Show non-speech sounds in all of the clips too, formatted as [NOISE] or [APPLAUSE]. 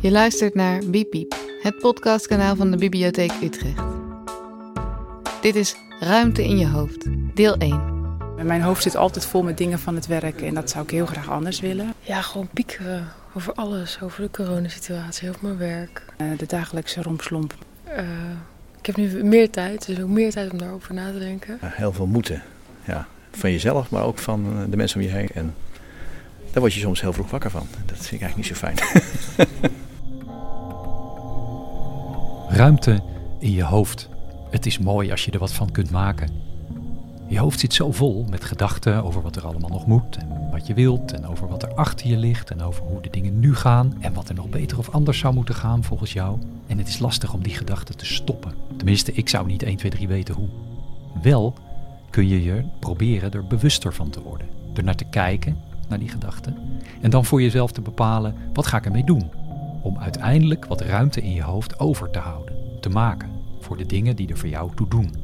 Je luistert naar Bipiep, het podcastkanaal van de Bibliotheek Utrecht. Dit is Ruimte in je hoofd, deel 1. Mijn hoofd zit altijd vol met dingen van het werk en dat zou ik heel graag anders willen. Ja, gewoon piekeren over alles. Over de coronasituatie, over mijn werk. Uh, de dagelijkse rompslomp. Uh, ik heb nu meer tijd, dus ook meer tijd om daarover na te denken. heel veel moeten. Ja, van jezelf, maar ook van de mensen om je heen. En daar word je soms heel vroeg wakker van. Dat vind ik eigenlijk niet zo fijn. [LAUGHS] Ruimte in je hoofd. Het is mooi als je er wat van kunt maken. Je hoofd zit zo vol met gedachten over wat er allemaal nog moet en wat je wilt en over wat er achter je ligt en over hoe de dingen nu gaan en wat er nog beter of anders zou moeten gaan volgens jou. En het is lastig om die gedachten te stoppen. Tenminste, ik zou niet 1, 2, 3 weten hoe. Wel kun je je proberen er bewuster van te worden. Er naar te kijken, naar die gedachten. En dan voor jezelf te bepalen, wat ga ik ermee doen? Om uiteindelijk wat ruimte in je hoofd over te houden, te maken voor de dingen die er voor jou toe doen.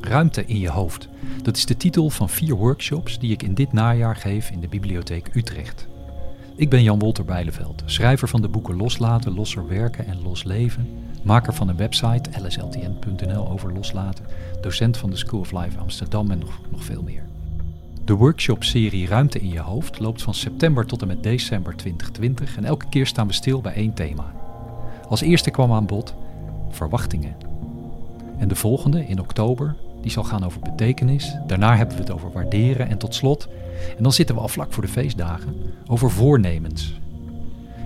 Ruimte in je hoofd. Dat is de titel van vier workshops die ik in dit najaar geef in de Bibliotheek Utrecht. Ik ben Jan Wolter Bijleveld, schrijver van de boeken Loslaten, Losser Werken en Losleven, maker van een website lsltn.nl over loslaten, docent van de School of Life Amsterdam en nog, nog veel meer. De workshop-serie Ruimte in je hoofd loopt van september tot en met december 2020 en elke keer staan we stil bij één thema. Als eerste kwam aan bod verwachtingen. En de volgende, in oktober, die zal gaan over betekenis. Daarna hebben we het over waarderen en tot slot, en dan zitten we al vlak voor de feestdagen, over voornemens.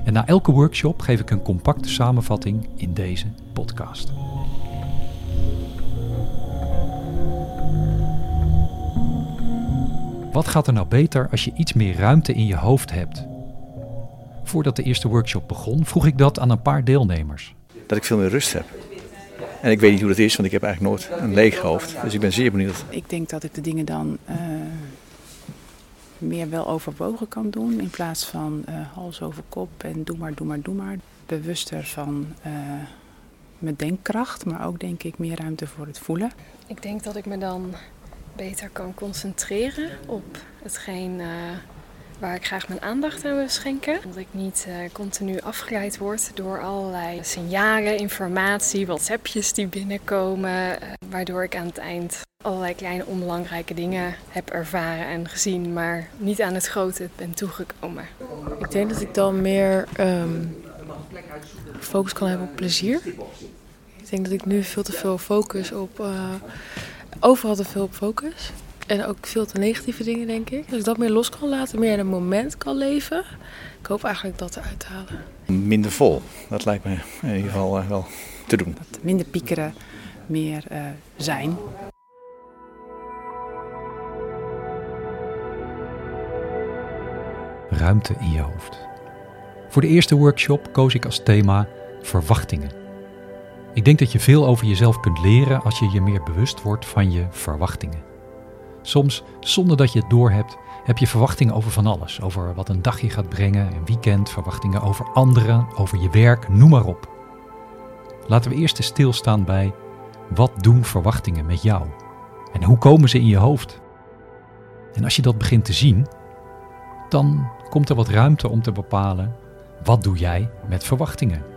En na elke workshop geef ik een compacte samenvatting in deze podcast. Wat gaat er nou beter als je iets meer ruimte in je hoofd hebt? Voordat de eerste workshop begon, vroeg ik dat aan een paar deelnemers. Dat ik veel meer rust heb. En ik weet niet hoe dat is, want ik heb eigenlijk nooit een leeg hoofd. Dus ik ben zeer benieuwd. Ik denk dat ik de dingen dan uh, meer wel overwogen kan doen. In plaats van uh, hals over kop en doe maar, doe maar, doe maar. Bewuster van uh, mijn denkkracht, maar ook denk ik meer ruimte voor het voelen. Ik denk dat ik me dan beter kan concentreren op hetgeen uh, waar ik graag mijn aandacht aan wil schenken. Dat ik niet uh, continu afgeleid word door allerlei signalen, informatie, WhatsAppjes die binnenkomen. Uh, waardoor ik aan het eind allerlei kleine onbelangrijke dingen heb ervaren en gezien, maar niet aan het grote ben toegekomen. Ik denk dat ik dan meer um, focus kan hebben op plezier. Ik denk dat ik nu veel te veel focus op overal te veel op focus. En ook veel te negatieve dingen, denk ik. Dus ik dat meer los kan laten, meer in een moment kan leven. Ik hoop eigenlijk dat eruit te halen. Minder vol, dat lijkt me in ieder geval uh, wel te doen. Dat minder piekeren, meer uh, zijn. Ruimte in je hoofd. Voor de eerste workshop koos ik als thema verwachtingen. Ik denk dat je veel over jezelf kunt leren als je je meer bewust wordt van je verwachtingen. Soms, zonder dat je het doorhebt, heb je verwachtingen over van alles. Over wat een dagje gaat brengen, een weekend, verwachtingen over anderen, over je werk, noem maar op. Laten we eerst eens stilstaan bij wat doen verwachtingen met jou? En hoe komen ze in je hoofd? En als je dat begint te zien, dan komt er wat ruimte om te bepalen wat doe jij met verwachtingen.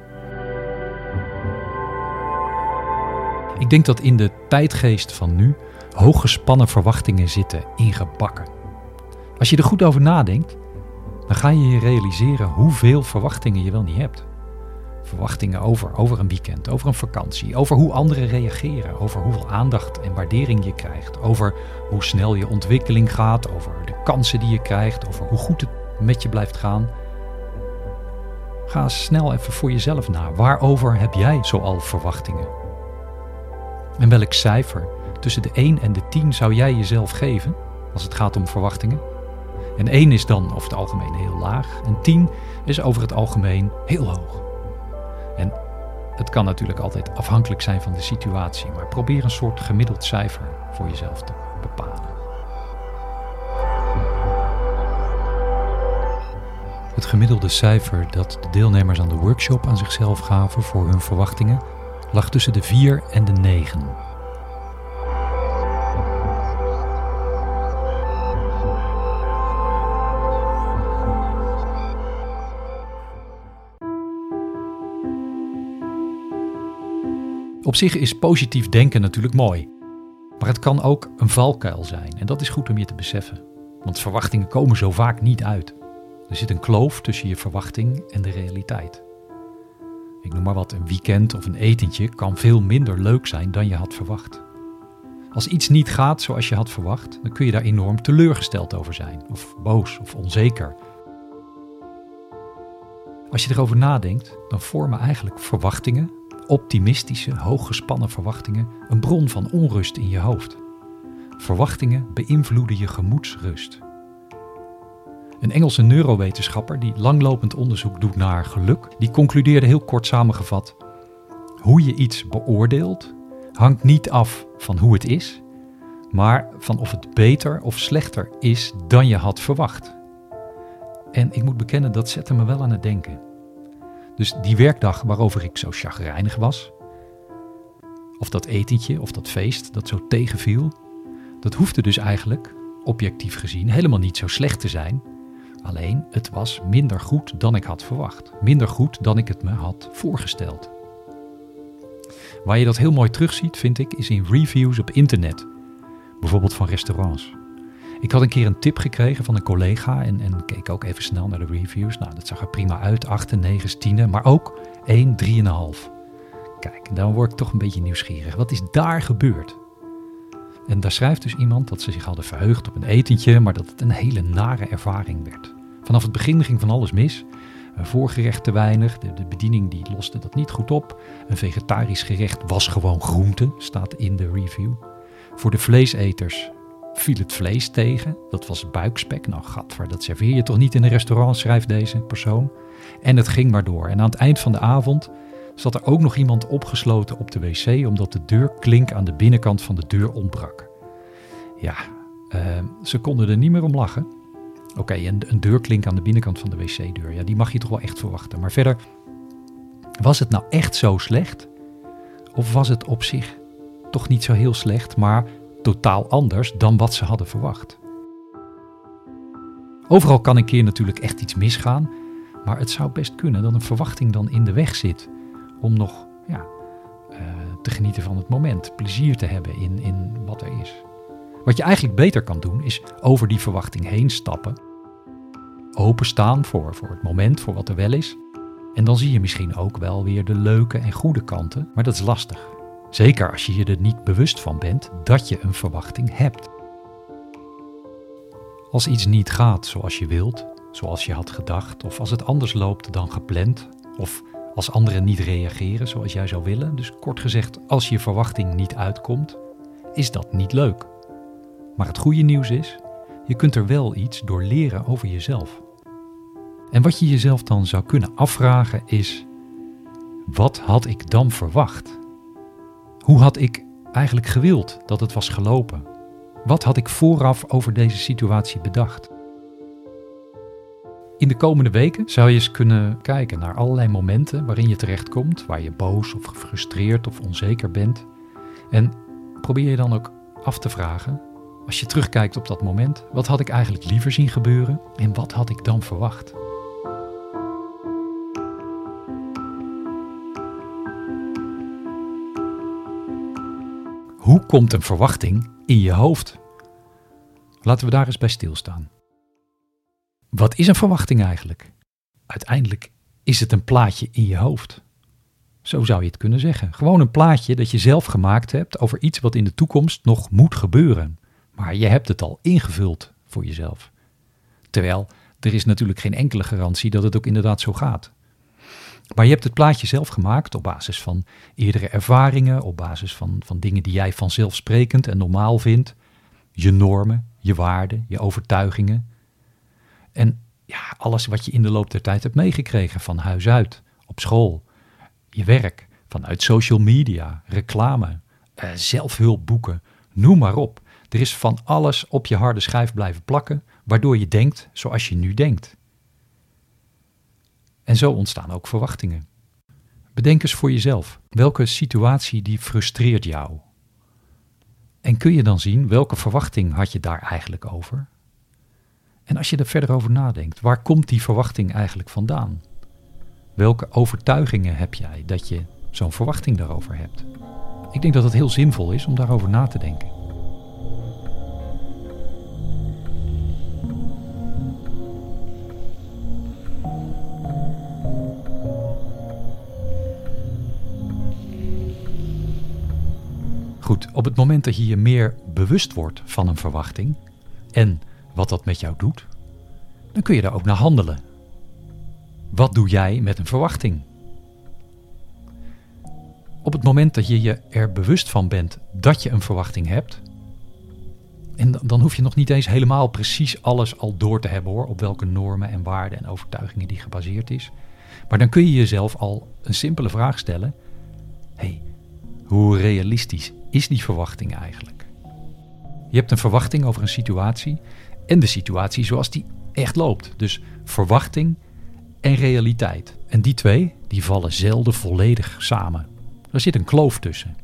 Ik denk dat in de tijdgeest van nu hooggespannen verwachtingen zitten ingebakken. Als je er goed over nadenkt, dan ga je je realiseren hoeveel verwachtingen je wel niet hebt. Verwachtingen over, over een weekend, over een vakantie, over hoe anderen reageren, over hoeveel aandacht en waardering je krijgt, over hoe snel je ontwikkeling gaat, over de kansen die je krijgt, over hoe goed het met je blijft gaan. Ga snel even voor jezelf na. Waarover heb jij zoal verwachtingen? En welk cijfer tussen de 1 en de 10 zou jij jezelf geven als het gaat om verwachtingen? En 1 is dan over het algemeen heel laag en 10 is over het algemeen heel hoog. En het kan natuurlijk altijd afhankelijk zijn van de situatie, maar probeer een soort gemiddeld cijfer voor jezelf te bepalen. Het gemiddelde cijfer dat de deelnemers aan de workshop aan zichzelf gaven voor hun verwachtingen lag tussen de 4 en de 9. Op zich is positief denken natuurlijk mooi, maar het kan ook een valkuil zijn en dat is goed om je te beseffen, want verwachtingen komen zo vaak niet uit. Er zit een kloof tussen je verwachting en de realiteit. Ik noem maar wat, een weekend of een etentje kan veel minder leuk zijn dan je had verwacht. Als iets niet gaat zoals je had verwacht, dan kun je daar enorm teleurgesteld over zijn, of boos of onzeker. Als je erover nadenkt, dan vormen eigenlijk verwachtingen, optimistische, hooggespannen verwachtingen, een bron van onrust in je hoofd. Verwachtingen beïnvloeden je gemoedsrust. Een Engelse neurowetenschapper die langlopend onderzoek doet naar geluk, die concludeerde heel kort samengevat: hoe je iets beoordeelt hangt niet af van hoe het is, maar van of het beter of slechter is dan je had verwacht. En ik moet bekennen, dat zette me wel aan het denken. Dus die werkdag waarover ik zo chagrijnig was, of dat etentje of dat feest dat zo tegenviel, dat hoefde dus eigenlijk, objectief gezien, helemaal niet zo slecht te zijn. Alleen het was minder goed dan ik had verwacht. Minder goed dan ik het me had voorgesteld. Waar je dat heel mooi terugziet, vind ik, is in reviews op internet. Bijvoorbeeld van restaurants. Ik had een keer een tip gekregen van een collega en, en keek ook even snel naar de reviews. Nou, dat zag er prima uit. 8, 9, 10, maar ook 1, 3,5. Kijk, dan word ik toch een beetje nieuwsgierig. Wat is daar gebeurd? En daar schrijft dus iemand dat ze zich hadden verheugd op een etentje, maar dat het een hele nare ervaring werd. Vanaf het begin ging van alles mis. Een voorgerecht te weinig, de, bediening die loste dat niet goed op. Een vegetarisch gerecht was gewoon groente, staat in de review. Voor de vleeseters viel het vlees tegen. Dat was buikspek. Nou, gadver, dat serveer je toch niet in een restaurant, schrijft deze persoon. En het ging maar door. En aan het eind van de avond zat er ook nog iemand opgesloten op de wc, omdat de deurklink aan de binnenkant van de deur ontbrak. Ja, uh, ze konden er niet meer om lachen. Oké, een, een deurklink aan de binnenkant van de wc-deur, ja, die mag je toch wel echt verwachten. Maar verder, was het nou echt zo slecht? Of was het op zich toch niet zo heel slecht, maar totaal anders dan wat ze hadden verwacht? Overal kan een keer natuurlijk echt iets misgaan, maar het zou best kunnen dat een verwachting dan in de weg zit om nog ja, uh, te genieten van het moment, plezier te hebben in, in wat er is. Wat je eigenlijk beter kan doen, is over die verwachting heen stappen. Openstaan voor, voor het moment, voor wat er wel is. En dan zie je misschien ook wel weer de leuke en goede kanten, maar dat is lastig. Zeker als je je er niet bewust van bent dat je een verwachting hebt. Als iets niet gaat zoals je wilt, zoals je had gedacht, of als het anders loopt dan gepland, of als anderen niet reageren zoals jij zou willen, dus kort gezegd, als je verwachting niet uitkomt, is dat niet leuk. Maar het goede nieuws is, je kunt er wel iets door leren over jezelf. En wat je jezelf dan zou kunnen afvragen is: wat had ik dan verwacht? Hoe had ik eigenlijk gewild dat het was gelopen? Wat had ik vooraf over deze situatie bedacht? In de komende weken zou je eens kunnen kijken naar allerlei momenten waarin je terechtkomt, waar je boos of gefrustreerd of onzeker bent. En probeer je dan ook af te vragen, als je terugkijkt op dat moment, wat had ik eigenlijk liever zien gebeuren en wat had ik dan verwacht? Hoe komt een verwachting in je hoofd? Laten we daar eens bij stilstaan. Wat is een verwachting eigenlijk? Uiteindelijk is het een plaatje in je hoofd. Zo zou je het kunnen zeggen. Gewoon een plaatje dat je zelf gemaakt hebt over iets wat in de toekomst nog moet gebeuren. Maar je hebt het al ingevuld voor jezelf. Terwijl er is natuurlijk geen enkele garantie dat het ook inderdaad zo gaat. Maar je hebt het plaatje zelf gemaakt op basis van eerdere ervaringen, op basis van, van dingen die jij vanzelfsprekend en normaal vindt. Je normen, je waarden, je overtuigingen. En ja, alles wat je in de loop der tijd hebt meegekregen van huis uit, op school, je werk, vanuit social media, reclame, eh, zelfhulpboeken, noem maar op. Er is van alles op je harde schijf blijven plakken, waardoor je denkt zoals je nu denkt. En zo ontstaan ook verwachtingen. Bedenk eens voor jezelf, welke situatie die frustreert jou? En kun je dan zien welke verwachting had je daar eigenlijk over? En als je er verder over nadenkt, waar komt die verwachting eigenlijk vandaan? Welke overtuigingen heb jij dat je zo'n verwachting daarover hebt. Ik denk dat het heel zinvol is om daarover na te denken. Goed, op het moment dat je je meer bewust wordt van een verwachting en wat dat met jou doet, dan kun je daar ook naar handelen. Wat doe jij met een verwachting? Op het moment dat je je er bewust van bent dat je een verwachting hebt, en dan hoef je nog niet eens helemaal precies alles al door te hebben hoor, op welke normen en waarden en overtuigingen die gebaseerd is. Maar dan kun je jezelf al een simpele vraag stellen: hey, hoe realistisch is die verwachting eigenlijk? Je hebt een verwachting over een situatie en de situatie zoals die echt loopt. Dus verwachting en realiteit. En die twee, die vallen zelden volledig samen. Er zit een kloof tussen.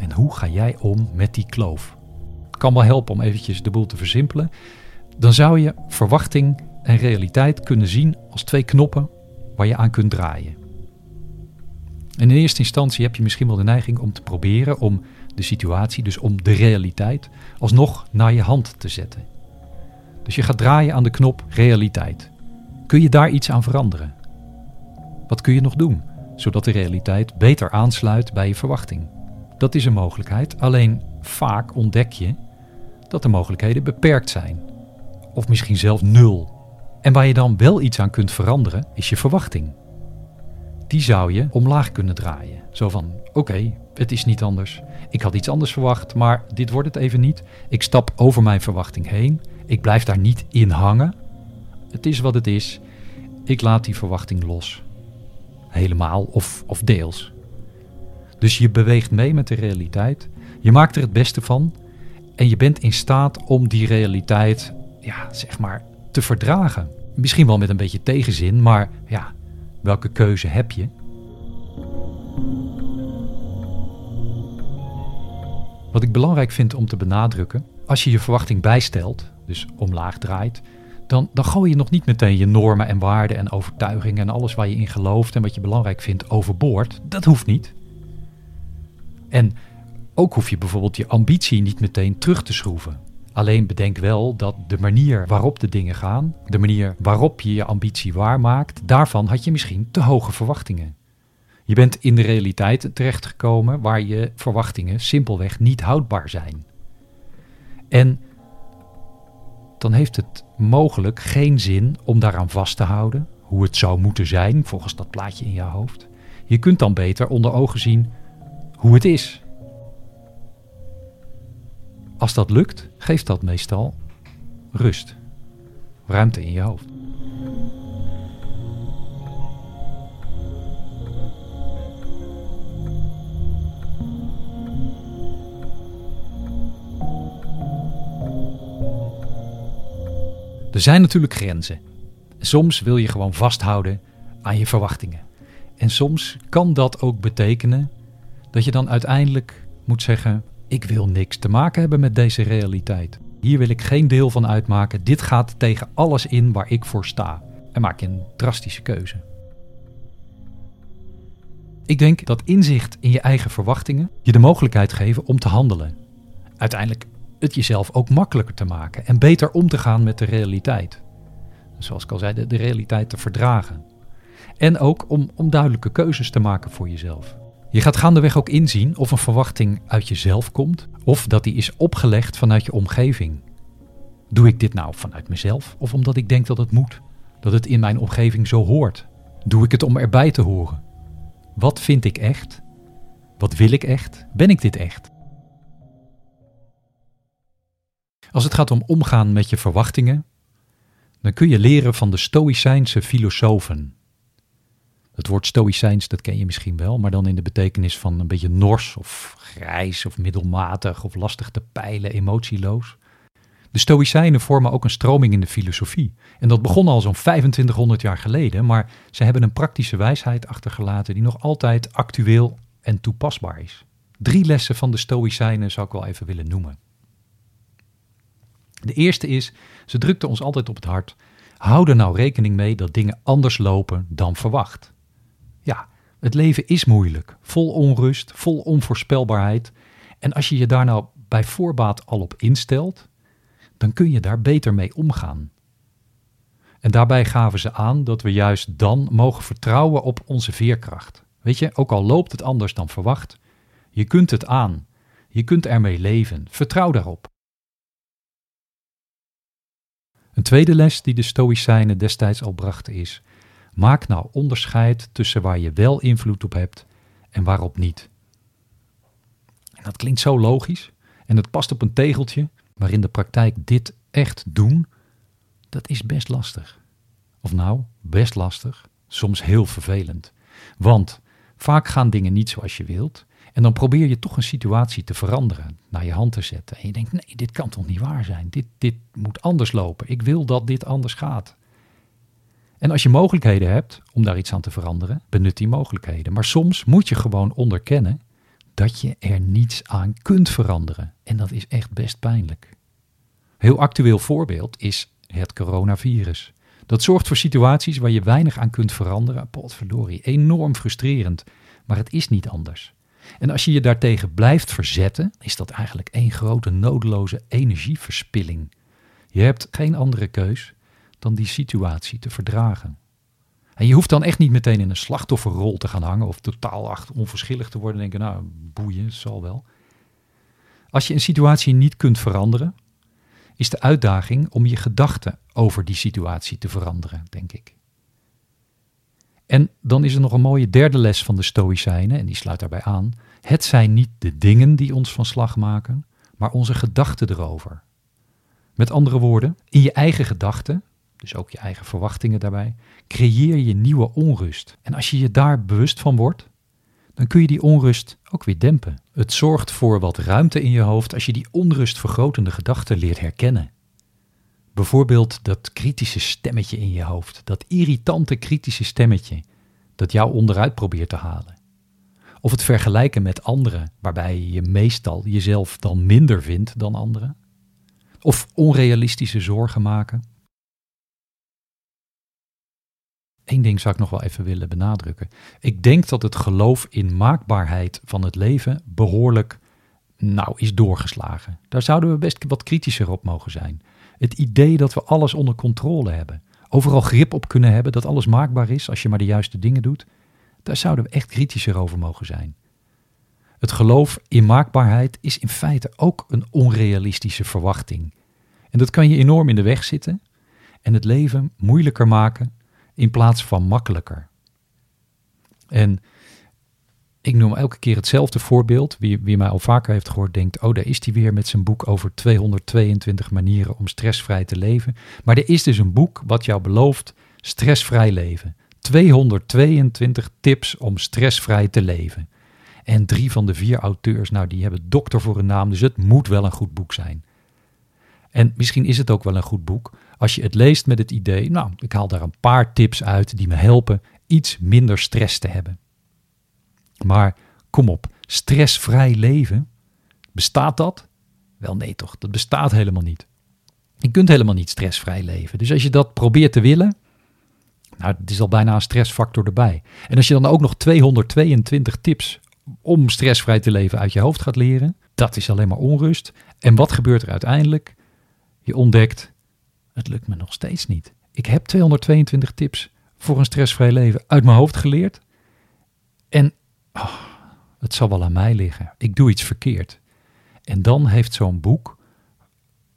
En hoe ga jij om met die kloof? Kan wel helpen om eventjes de boel te versimpelen. Dan zou je verwachting en realiteit kunnen zien als twee knoppen waar je aan kunt draaien. En in eerste instantie heb je misschien wel de neiging om te proberen om de situatie, dus om de realiteit, alsnog naar je hand te zetten. Dus je gaat draaien aan de knop realiteit. Kun je daar iets aan veranderen? Wat kun je nog doen, zodat de realiteit beter aansluit bij je verwachting? Dat is een mogelijkheid, alleen vaak ontdek je dat de mogelijkheden beperkt zijn. Of misschien zelfs nul. En waar je dan wel iets aan kunt veranderen, is je verwachting. Die zou je omlaag kunnen draaien. Zo van: oké, het is niet anders. Ik had iets anders verwacht, maar dit wordt het even niet. Ik stap over mijn verwachting heen. Ik blijf daar niet in hangen. Het is wat het is. Ik laat die verwachting los. Helemaal of, of deels. Dus je beweegt mee met de realiteit. Je maakt er het beste van. En je bent in staat om die realiteit, ja, zeg maar, te verdragen. Misschien wel met een beetje tegenzin, maar ja, welke keuze heb je? Wat ik belangrijk vind om te benadrukken, als je je verwachting bijstelt, dus omlaag draait, dan, dan gooi je nog niet meteen je normen en waarden en overtuigingen en alles waar je in gelooft en wat je belangrijk vindt overboord. Dat hoeft niet. En ook hoef je bijvoorbeeld je ambitie niet meteen terug te schroeven. Alleen bedenk wel dat de manier waarop de dingen gaan, de manier waarop je je ambitie waarmaakt, daarvan had je misschien te hoge verwachtingen. Je bent in de realiteit terechtgekomen waar je verwachtingen simpelweg niet houdbaar zijn. En dan heeft het mogelijk geen zin om daaraan vast te houden, hoe het zou moeten zijn volgens dat plaatje in je hoofd. Je kunt dan beter onder ogen zien hoe het is. Als dat lukt, geeft dat meestal rust, ruimte in je hoofd. Er zijn natuurlijk grenzen. Soms wil je gewoon vasthouden aan je verwachtingen. En soms kan dat ook betekenen dat je dan uiteindelijk moet zeggen: Ik wil niks te maken hebben met deze realiteit. Hier wil ik geen deel van uitmaken. Dit gaat tegen alles in waar ik voor sta. En maak je een drastische keuze. Ik denk dat inzicht in je eigen verwachtingen je de mogelijkheid geven om te handelen. Uiteindelijk het jezelf ook makkelijker te maken en beter om te gaan met de realiteit. Zoals ik al zei, de, de realiteit te verdragen. En ook om, om duidelijke keuzes te maken voor jezelf. Je gaat gaandeweg ook inzien of een verwachting uit jezelf komt of dat die is opgelegd vanuit je omgeving. Doe ik dit nou vanuit mezelf of omdat ik denk dat het moet? Dat het in mijn omgeving zo hoort? Doe ik het om erbij te horen? Wat vind ik echt? Wat wil ik echt? Ben ik dit echt? Als het gaat om omgaan met je verwachtingen, dan kun je leren van de Stoïcijnse filosofen. Het woord Stoïcijns, dat ken je misschien wel, maar dan in de betekenis van een beetje nors of grijs of middelmatig of lastig te peilen, emotieloos. De Stoïcijnen vormen ook een stroming in de filosofie. En dat begon al zo'n 2500 jaar geleden, maar ze hebben een praktische wijsheid achtergelaten die nog altijd actueel en toepasbaar is. Drie lessen van de Stoïcijnen zou ik wel even willen noemen. De eerste is, ze drukte ons altijd op het hart, hou er nou rekening mee dat dingen anders lopen dan verwacht. Ja, Het leven is moeilijk, vol onrust, vol onvoorspelbaarheid. En als je je daar nou bij voorbaat al op instelt, dan kun je daar beter mee omgaan. En daarbij gaven ze aan dat we juist dan mogen vertrouwen op onze veerkracht. Weet je, ook al loopt het anders dan verwacht, je kunt het aan. Je kunt ermee leven. Vertrouw daarop. Een tweede les die de Stoïcijnen destijds al brachten is: maak nou onderscheid tussen waar je wel invloed op hebt en waarop niet. En dat klinkt zo logisch en het past op een tegeltje, maar in de praktijk dit echt doen, dat is best lastig. Of nou, best lastig, soms heel vervelend. Want vaak gaan dingen niet zoals je wilt en dan probeer je toch een situatie te veranderen, naar je hand te zetten. En je denkt, nee, dit kan toch niet waar zijn? Dit, dit moet anders lopen. Ik wil dat dit anders gaat. En als je mogelijkheden hebt om daar iets aan te veranderen, benut die mogelijkheden. Maar soms moet je gewoon onderkennen dat je er niets aan kunt veranderen. En dat is echt best pijnlijk. Heel actueel voorbeeld is het coronavirus. Dat zorgt voor situaties waar je weinig aan kunt veranderen. Potverdorie, enorm frustrerend. Maar het is niet anders. En als je je daartegen blijft verzetten, is dat eigenlijk één grote nodeloze energieverspilling. Je hebt geen andere keus dan die situatie te verdragen. En je hoeft dan echt niet meteen in een slachtofferrol te gaan hangen of totaal onverschillig te worden en denken, nou, boeien, zal wel. Als je een situatie niet kunt veranderen, is de uitdaging om je gedachten over die situatie te veranderen, denk ik. En dan is er nog een mooie derde les van de Stoïcijnen, en die sluit daarbij aan. Het zijn niet de dingen die ons van slag maken, maar onze gedachten erover. Met andere woorden, in je eigen gedachten, dus ook je eigen verwachtingen daarbij, creëer je nieuwe onrust. En als je je daar bewust van wordt, dan kun je die onrust ook weer dempen. Het zorgt voor wat ruimte in je hoofd als je die onrustvergrotende gedachten leert herkennen. Bijvoorbeeld dat kritische stemmetje in je hoofd, dat irritante kritische stemmetje dat jou onderuit probeert te halen. Of het vergelijken met anderen, waarbij je meestal jezelf dan minder vindt dan anderen. Of onrealistische zorgen maken. Eén ding zou ik nog wel even willen benadrukken. Ik denk dat het geloof in maakbaarheid van het leven behoorlijk nou is doorgeslagen. Daar zouden we best wat kritischer op mogen zijn. Het idee dat we alles onder controle hebben. Overal grip op kunnen hebben, dat alles maakbaar is als je maar de juiste dingen doet. Daar zouden we echt kritischer over mogen zijn. Het geloof in maakbaarheid is in feite ook een onrealistische verwachting. En dat kan je enorm in de weg zitten en het leven moeilijker maken in plaats van makkelijker. En ik noem elke keer hetzelfde voorbeeld. Wie, wie mij al vaker heeft gehoord, denkt: Oh, daar is hij weer met zijn boek over 222 manieren om stressvrij te leven. Maar er is dus een boek wat jou belooft stressvrij leven. 222 tips om stressvrij te leven. En drie van de vier auteurs, nou, die hebben dokter voor een naam, dus het moet wel een goed boek zijn. En misschien is het ook wel een goed boek als je het leest met het idee, nou, ik haal daar een paar tips uit die me helpen iets minder stress te hebben. Maar kom op, stressvrij leven, bestaat dat? Wel nee toch, dat bestaat helemaal niet. Je kunt helemaal niet stressvrij leven. Dus als je dat probeert te willen, nou, het is al bijna een stressfactor erbij. En als je dan ook nog 222 tips om stressvrij te leven uit je hoofd gaat leren, dat is alleen maar onrust. En wat gebeurt er uiteindelijk? Je ontdekt, het lukt me nog steeds niet. Ik heb 222 tips voor een stressvrij leven uit mijn hoofd geleerd. En oh, het zal wel aan mij liggen. Ik doe iets verkeerd. En dan heeft zo'n boek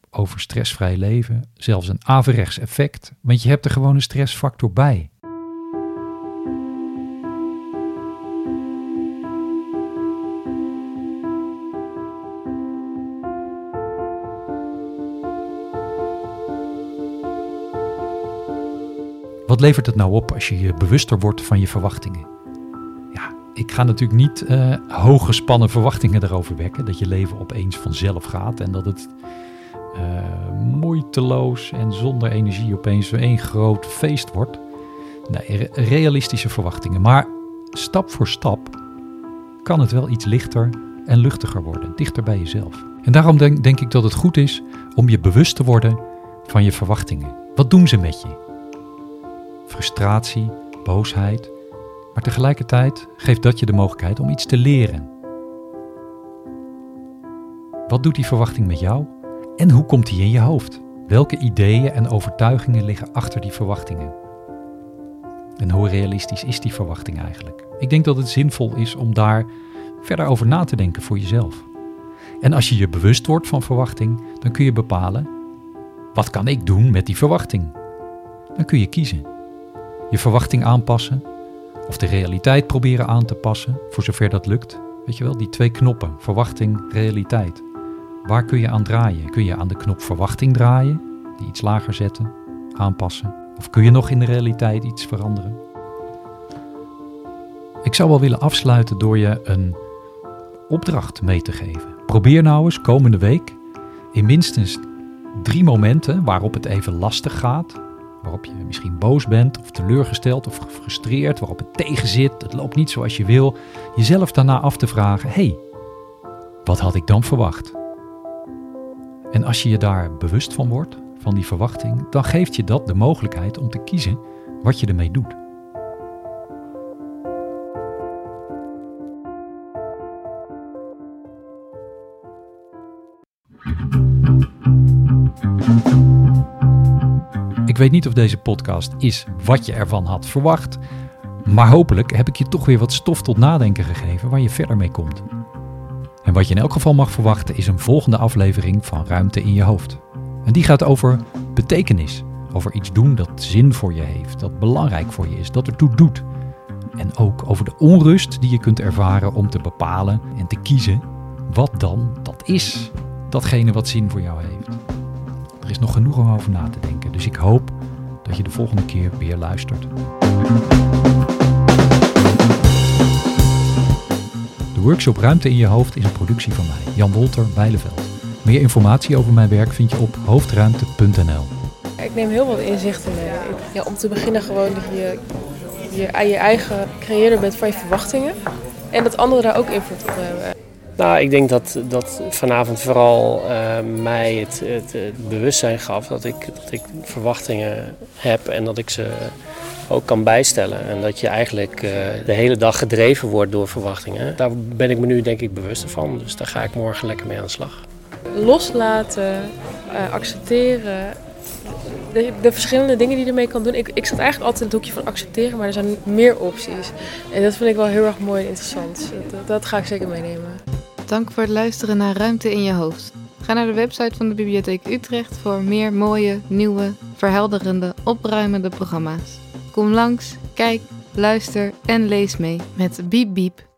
over stressvrij leven zelfs een averechts effect, want je hebt er gewoon een stressfactor bij. Wat levert het nou op als je je bewuster wordt van je verwachtingen? Ik ga natuurlijk niet uh, hooggespannen verwachtingen erover wekken. Dat je leven opeens vanzelf gaat en dat het uh, moeiteloos en zonder energie opeens één groot feest wordt. Nee, realistische verwachtingen. Maar stap voor stap kan het wel iets lichter en luchtiger worden, dichter bij jezelf. En daarom denk, denk ik dat het goed is om je bewust te worden van je verwachtingen. Wat doen ze met je? Frustratie, boosheid, Maar tegelijkertijd geeft dat je de mogelijkheid om iets te leren. Wat doet die verwachting met jou en hoe komt die in je hoofd? Welke ideeën en overtuigingen liggen achter die verwachtingen? En hoe realistisch is die verwachting eigenlijk? Ik denk dat het zinvol is om daar verder over na te denken voor jezelf. En als je je bewust wordt van verwachting, dan kun je bepalen: wat kan ik doen met die verwachting? Dan kun je kiezen. Je verwachting aanpassen of de realiteit proberen aan te passen, voor zover dat lukt. Weet je wel, die twee knoppen, verwachting, realiteit. Waar kun je aan draaien? Kun je aan de knop verwachting draaien, die iets lager zetten, aanpassen? Of kun je nog in de realiteit iets veranderen? Ik zou wel willen afsluiten door je een opdracht mee te geven. Probeer nou eens komende week in minstens drie momenten waarop het even lastig gaat, waarop je misschien boos bent of teleurgesteld of gefrustreerd, waarop het tegenzit, het loopt niet zoals je wil, jezelf daarna af te vragen: hé, hey, wat had ik dan verwacht? En als je je daar bewust van wordt, van die verwachting, dan geeft je dat de mogelijkheid om te kiezen wat je ermee doet. Weet niet of deze podcast is wat je ervan had verwacht, maar hopelijk heb ik je toch weer wat stof tot nadenken gegeven waar je verder mee komt. En wat je in elk geval mag verwachten is een volgende aflevering van Ruimte in je hoofd. En die gaat over betekenis, over iets doen dat zin voor je heeft, dat belangrijk voor je is, dat ertoe doet. En ook over de onrust die je kunt ervaren om te bepalen en te kiezen wat dan dat is, datgene wat zin voor jou heeft. Er is nog genoeg om over na te denken, dus ik hoop dat je de volgende keer weer luistert. De workshop Ruimte in je hoofd is een productie van mij, Jan Wolter Bijleveld. Meer informatie over mijn werk vind je op hoofdruimte.nl. Ik neem heel veel inzichten mee. Ja, om te beginnen gewoon dat je, je je eigen creëerder bent van je verwachtingen. En dat anderen daar ook invloed op hebben. Nou, ik denk dat, dat vanavond vooral uh, mij het, het, bewustzijn gaf dat ik, dat ik verwachtingen heb en dat ik ze ook kan bijstellen. En dat je eigenlijk uh, de hele dag gedreven wordt door verwachtingen. Daar ben ik me nu denk ik bewust van. Dus daar ga ik morgen lekker mee aan de slag. Loslaten, uh, accepteren. De, de, verschillende dingen die je ermee kan doen. Ik, ik zat eigenlijk altijd in het hoekje van accepteren, maar er zijn meer opties. En dat vind ik wel heel erg mooi en interessant. Dat, dat ga ik zeker meenemen. Dank voor het luisteren naar Ruimte in je hoofd. Ga naar de website van de Bibliotheek Utrecht voor meer mooie, nieuwe, verhelderende, opruimende programma's. Kom langs, kijk, luister en lees mee met Biep Biep